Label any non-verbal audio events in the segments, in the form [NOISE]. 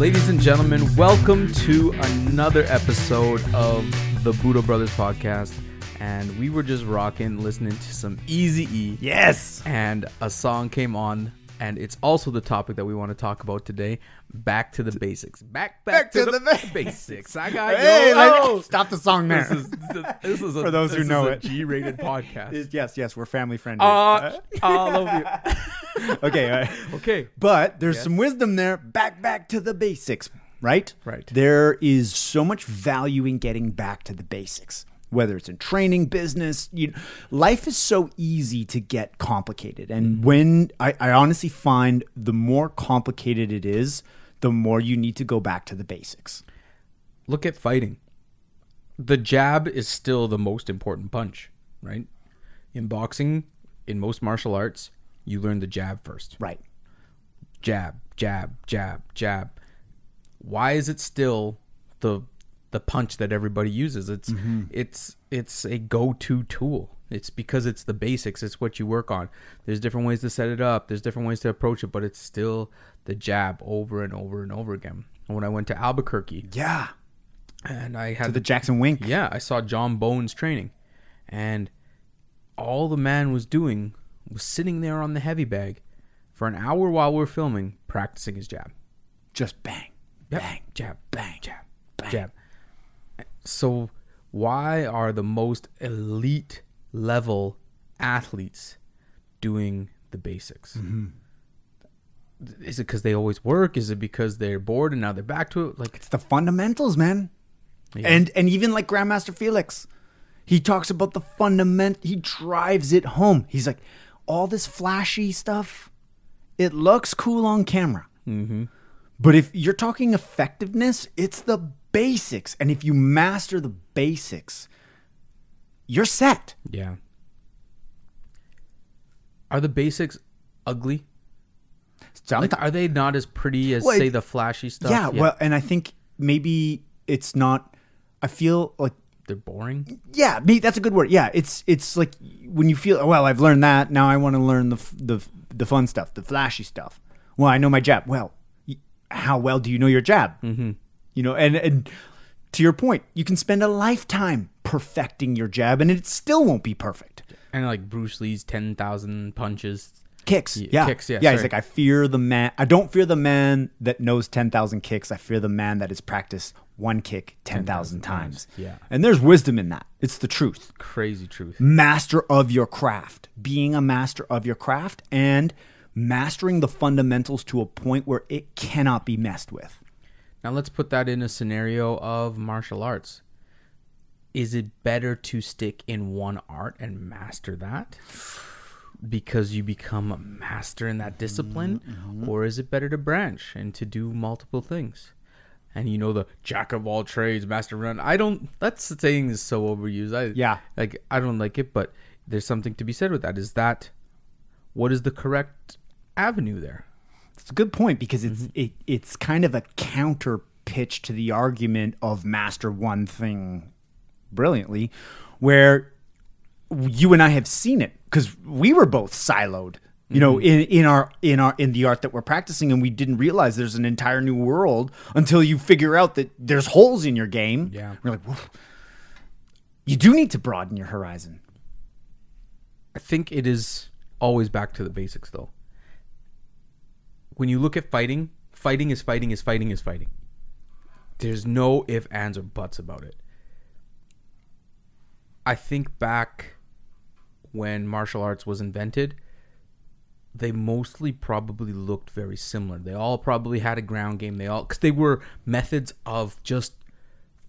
Ladies and gentlemen, welcome to another episode of the Budo Brothers podcast. And we were just rocking, listening to some Easy E. Yes. And a song came on, and it's also the topic that we want to talk about today. Back to the basics. Back, back, to, the, ba- basics. I got Hey, let- stop the song there. This is this is a, For those who know it. G-rated [LAUGHS] podcast. yes, yes, we're family friendly. Uh, all over you. [LAUGHS] okay, uh, [LAUGHS] Okay. but there's Yes. some wisdom there. Back, back to the basics, right? Right. There is so much value in getting back to the basics. Whether it's in training, business, you life is so easy to get complicated. And when I, I honestly find the more complicated it is, the more you need to go back to the basics. look at fighting. The jab is still the most important punch, right? In boxing, in most martial arts, you learn the jab first. Right. Jab, jab, jab, jab. Why is it still the the punch that everybody uses? It's mm-hmm. it's it's a go-to tool. It's because it's the basics. It's what you work on. There's different ways to set it up. There's different ways to approach it, but it's still the jab over and over and over again. And when I went to Albuquerque Yeah. and I had To the Jackson Wink. yeah, I saw Jon Bones training, and all the man was doing was sitting there on the heavy bag for an hour while we're filming, practicing his jab. Just bang. Yep. Bang. jab, bang, jab, jab. So, why are the most elite level athletes doing the basics? Mm-hmm. Is it because they always work? Is it because they're bored and now they're back to it? Like, It's the fundamentals, man. Yeah. And and even like Grandmaster Felix, he talks about the fundament. He drives it home. He's like, all this flashy stuff, it looks cool on camera. mm-hmm. But if you're talking effectiveness, it's the basics. And if you master the basics, you're set. Yeah. Are the basics ugly? Like, are they not as pretty as Well, say it- the flashy stuff? yeah, well, and I think maybe it's not. I feel like they're boring. yeah, me that's a good word. Yeah, it's it's like when you feel well, I've learned that. Now I want to learn the the the fun stuff, the flashy stuff. Well, I know my jab. Well, how well do you know your jab? Mm-hmm. You know, and and to your point, you can spend a lifetime perfecting your jab, and it still won't be perfect. And like Bruce Lee's ten thousand punches. Kicks, Yeah, yeah, kicks, yeah, yeah. He's like, I fear the man. I don't fear the man that knows ten thousand kicks. I fear the man that has practiced one kick ten thousand times. Yeah. and there's wisdom in that. It's the truth. Crazy truth. master of your craft, being a master of your craft, and mastering the fundamentals to a point where it cannot be messed with. Now let's put that in a scenario of martial arts. Is it better to stick in one art and master that? Because you become a master in that discipline? Mm-hmm. Or is it better to branch and to do multiple things? And you know the jack of all trades, master run. I don't that's the saying is so overused. I Yeah. like I don't like it, but there's something to be said with that. Is that what is the correct avenue there? It's a good point because it's mm-hmm. it, it's kind of a counter pitch to the argument of master one thing brilliantly, where you and I have seen it because we were both siloed. You know, mm-hmm. in, in our in our in the art that we're practicing, and we didn't realize there's an entire new world until you figure out that there's holes in your game. Yeah. we're like, "Woof." you do need to broaden your horizon. I think it is always back to the basics though. When you look at fighting, fighting is fighting is fighting is fighting. There's no if, ands, or buts about it. I think back when martial arts was invented, they mostly probably looked very similar. They all probably had a ground game. They all because they were methods of just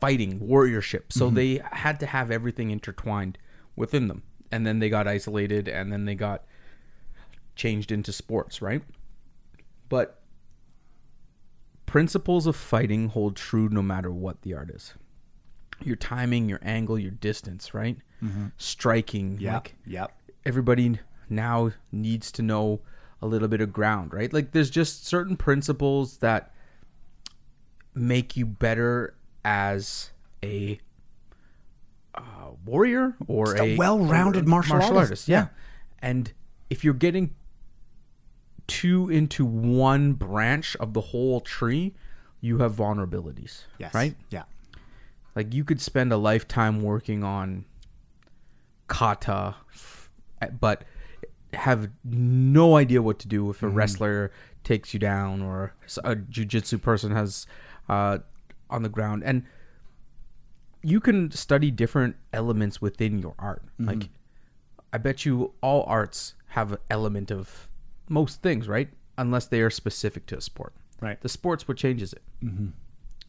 fighting warriorship. So mm-hmm. they had to have everything intertwined within them. And then they got isolated and then they got changed into sports, right? But principles of fighting hold true no matter what the art is. Your timing, your angle, your distance, right? Striking, like yep. everybody now needs to know a little bit of ground, right? Like there's just certain principles that make you better as a uh, warrior or a a well-rounded a martial artist, Yeah. yeah. And if you're getting too into one branch of the whole tree, you have vulnerabilities. Yes. Right? Yeah. Like you could spend a lifetime working on kata, but have no idea what to do if a wrestler takes you down or a jujitsu person has uh, on the ground. And you can study different elements within your art. Like, I bet you all arts have an element of most things, right? Unless they are specific to a sport. Right. The sport's what changes it. Mm-hmm.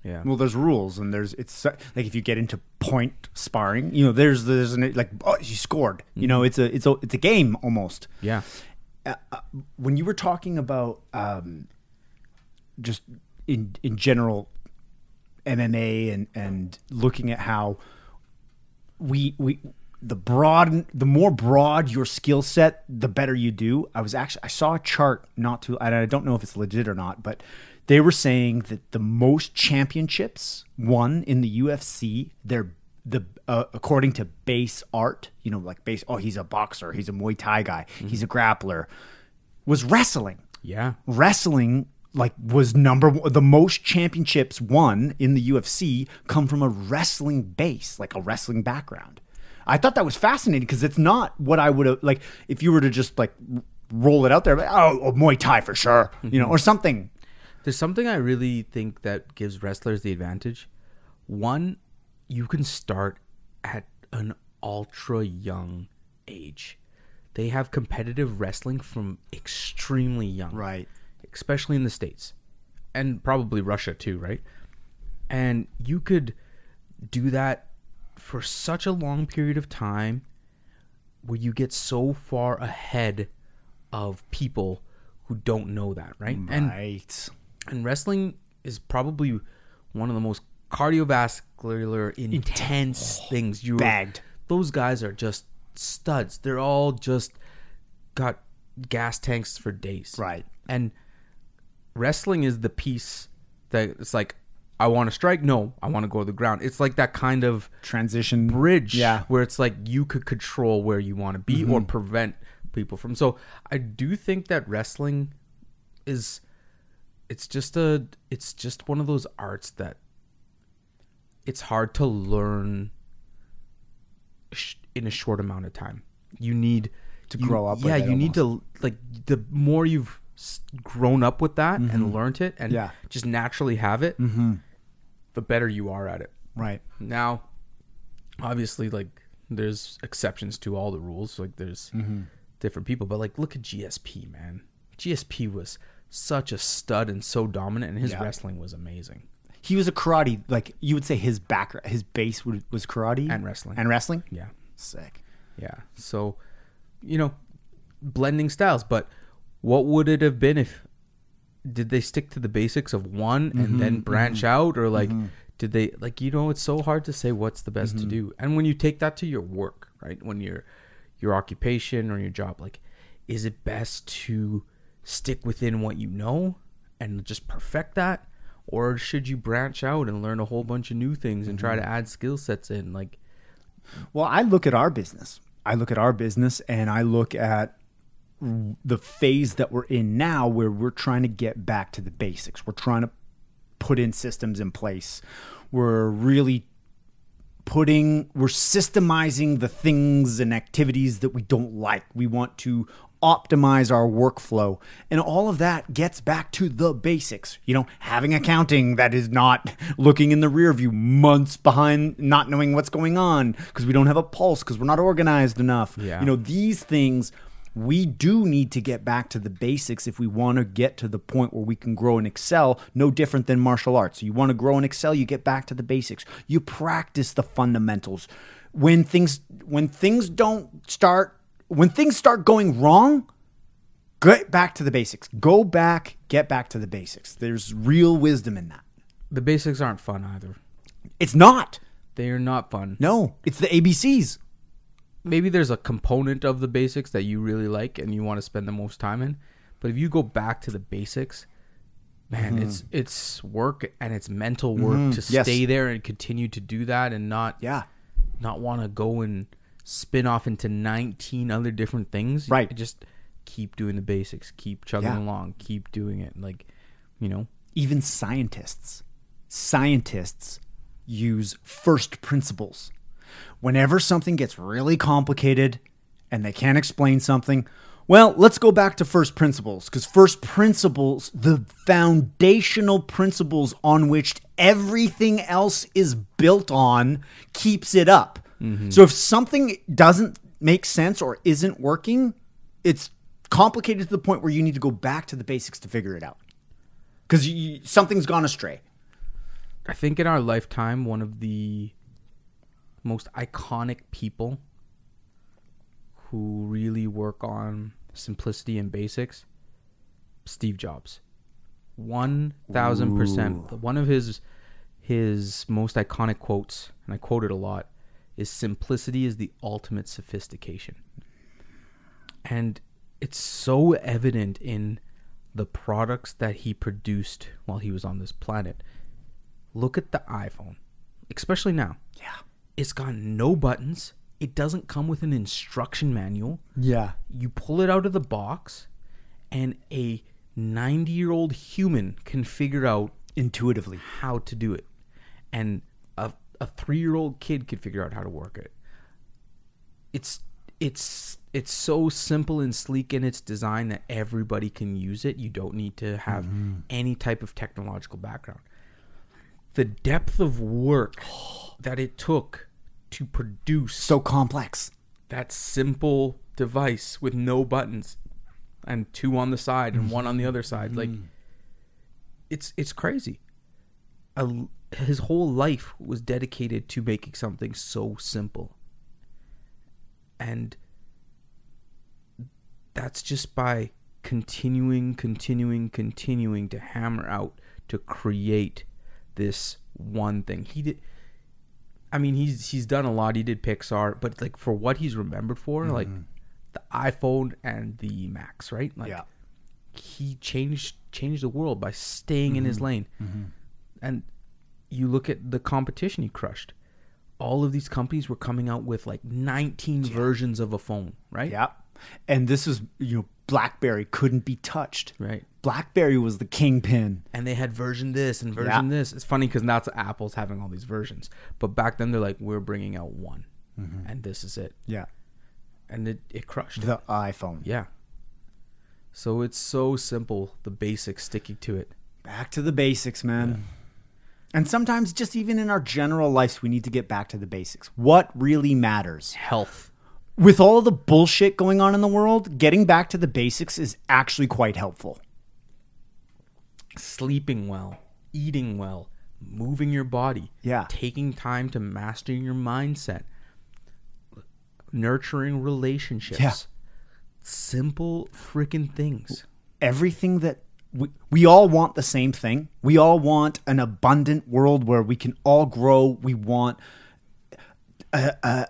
Yeah. Well, there's rules, and there's it's like if you get into point sparring, you know, there's there's an, like oh you scored, you know, it's a it's a it's a game almost. yeah. Uh, uh, when you were talking about um, just in in general MMA and and looking at how we we the broad the more broad your skill set the better you do i was actually i saw a chart not too and i don't know if it's legit or not but they were saying that the most championships won in the ufc they're the uh, according to base art you know like base oh he's a boxer he's a muay thai guy he's a grappler was wrestling Yeah. wrestling like was number one, the most championships won in the UFC come from a wrestling base, like a wrestling background. I thought that was fascinating because it's not what I would have like if you were to just like roll it out there. Like, oh, oh, Muay Thai for sure, you know, mm-hmm. or something. There's something I really think that gives wrestlers the advantage. One, you can start at an ultra young age. They have competitive wrestling from extremely young. Right. Especially in the States. And probably Russia too, right? And you could do that for such a long period of time where you get so far ahead of people who don't know that, right? And right. and wrestling is probably one of the most cardiovascular intense oh, things you Bagged. those guys are just studs they're all just got gas tanks for days Right. and wrestling is the piece that it's like i want to strike? No. I want to go to the ground. It's like that kind of Transition. bridge Yeah. where it's like you could control where you want to be or mm-hmm. prevent people from so i do think that wrestling is it's just a it's just one of those arts that it's hard to learn sh- in a short amount of time. You need To you- grow up with yeah you need to like the more you've grown up with that and mm-hmm. learned it and Yeah. just naturally have it mm-hmm. The better you are at it Right. now, obviously, like there's exceptions to all the rules. Like there's mm-hmm. different people, but like look at GSP, man. GSP was such a stud and so dominant, and his Yeah. wrestling was amazing. He was a karate, like you would say his back, his base was karate And wrestling. and wrestling. Yeah, Sick. yeah. So, you know, blending styles. But what would it have been if did they stick to the basics of one and mm-hmm, then mm-hmm, branch out, or like mm-hmm. did they like you know it's so hard to say what's the best to do. And when you take that to your work, right? When your your occupation or your job, like, is it best to stick within what you know and just perfect that? Or should you branch out and learn a whole bunch of new things and try to add skill sets in? Like, Well, I look at our business. I look at our business and I look at the phase that we're in now where we're trying to get back to the basics. We're trying to put in systems in place. We're really putting we're systemizing the things and activities that we don't like. We want to optimize our workflow. And all of that gets back to the basics. You know, having accounting that is not [LAUGHS] looking in the rear view months behind not knowing what's going on because we don't have a pulse because we're not organized enough. Yeah. You know, these things we do need to get back to the basics if we want to get to the point where we can grow and excel, no different than martial arts. You want to grow and excel, you get back to the basics. You practice the fundamentals. When things when things don't start when things start going wrong, get back to the basics. Go back, get back to the basics. There's real wisdom in that. the basics aren't fun either. It's not. They are not fun. No, it's the ABCs. Maybe there's a component of the basics that you really like and you want to spend the most time in. But if you go back to the basics, man, mm-hmm. it's it's work and it's mental work mm-hmm. to Yes. stay there and continue to do that and not Yeah. not want to go and spin off into 19 other different things. Right. Just keep doing the basics, keep chugging Yeah. along, keep doing it. Like, you know, Even scientists scientists use first principles. Whenever something gets really complicated and they can't explain something, well, let's go back to first principles because first principles, the foundational principles on which everything else is built on, keeps it up. Mm-hmm. So if something doesn't make sense or isn't working, it's complicated to the point where you need to go back to the basics to figure it out because something's gone astray. I think in our lifetime, one of the most iconic people who really work on simplicity and basics, Steve Jobs. One thousand percent. One of his his most iconic quotes, and I quote it a lot, is simplicity is the ultimate sophistication. And it's so evident in the products that he produced while he was on this planet. Look at the iPhone, especially now. Yeah. It's got no buttons. It doesn't come with an instruction manual. Yeah. You pull it out of the box, and a 90 year old human can figure out Intuitively. how to do it. And a, a three year old kid could figure out how to work it. It's it's it's so simple and sleek in its design that everybody can use it. You don't need to have mm-hmm. any type of technological background. The depth of work [GASPS] that it took to produce So complex. that simple device with no buttons and two on the side and one on the other side like mm-hmm. it's it's crazy. A, his whole life was dedicated to making something so simple. And that's just by continuing continuing continuing to hammer out to create this one thing. He did I mean, he's he's done a lot. He did Pixar, but like for what he's remembered for, mm-hmm. like the iPhone and the Macs, right? Like Yeah. he changed changed the world by staying in his mm-hmm. lane. Mm-hmm. And you look at the competition he crushed. All of these companies were coming out with like 19 versions of a phone, right? Yeah. And this is, you know, BlackBerry couldn't be touched. Right. BlackBerry was the kingpin. and they had version this and version Yeah. this. It's funny because now it's Apple's having all these versions, but back then they're like, we're bringing out one, mm-hmm. and this is it, Yeah. and it it crushed. The iPhone. yeah. So it's so simple, the basics, sticking to it. Back to the basics, man. And sometimes just even in our general lives, we need to get back to the basics. What really matters? Health. With all the bullshit going on in the world, getting back to the basics is actually quite helpful. Sleeping well, eating well, moving your body, Yeah. taking time to master your mindset, nurturing relationships. Yeah. Simple freaking things. everything that we, we all want the same thing. We all want an abundant world where we can all grow. We want a, a,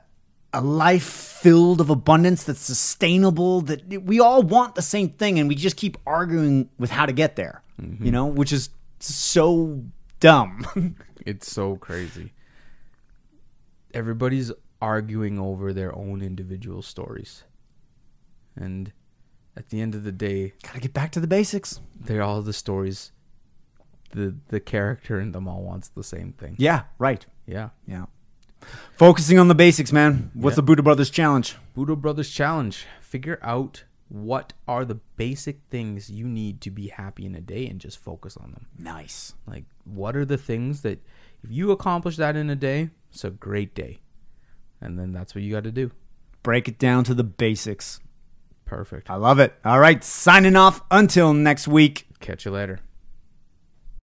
a life filled of abundance that's sustainable. That we all want the same thing, and we just keep arguing with how to get there. Mm-hmm. You know, which is so dumb. [LAUGHS] It's so crazy. Everybody's arguing over their own individual stories. And at the end of the day, Gotta get back to the basics. they're all the stories. The the character in them all wants the same thing. Yeah, right. Yeah. Yeah. Focusing on the basics, man. What's the Budo Brothers challenge? Budo Brothers Challenge. Figure out what are the basic things you need to be happy in a day and just focus on them. Nice. Like, what are the things that, if you accomplish that in a day, it's a great day. And then that's what you got to do. Break it down to the basics. Perfect. I love it. All right, signing off until next week. Catch you later.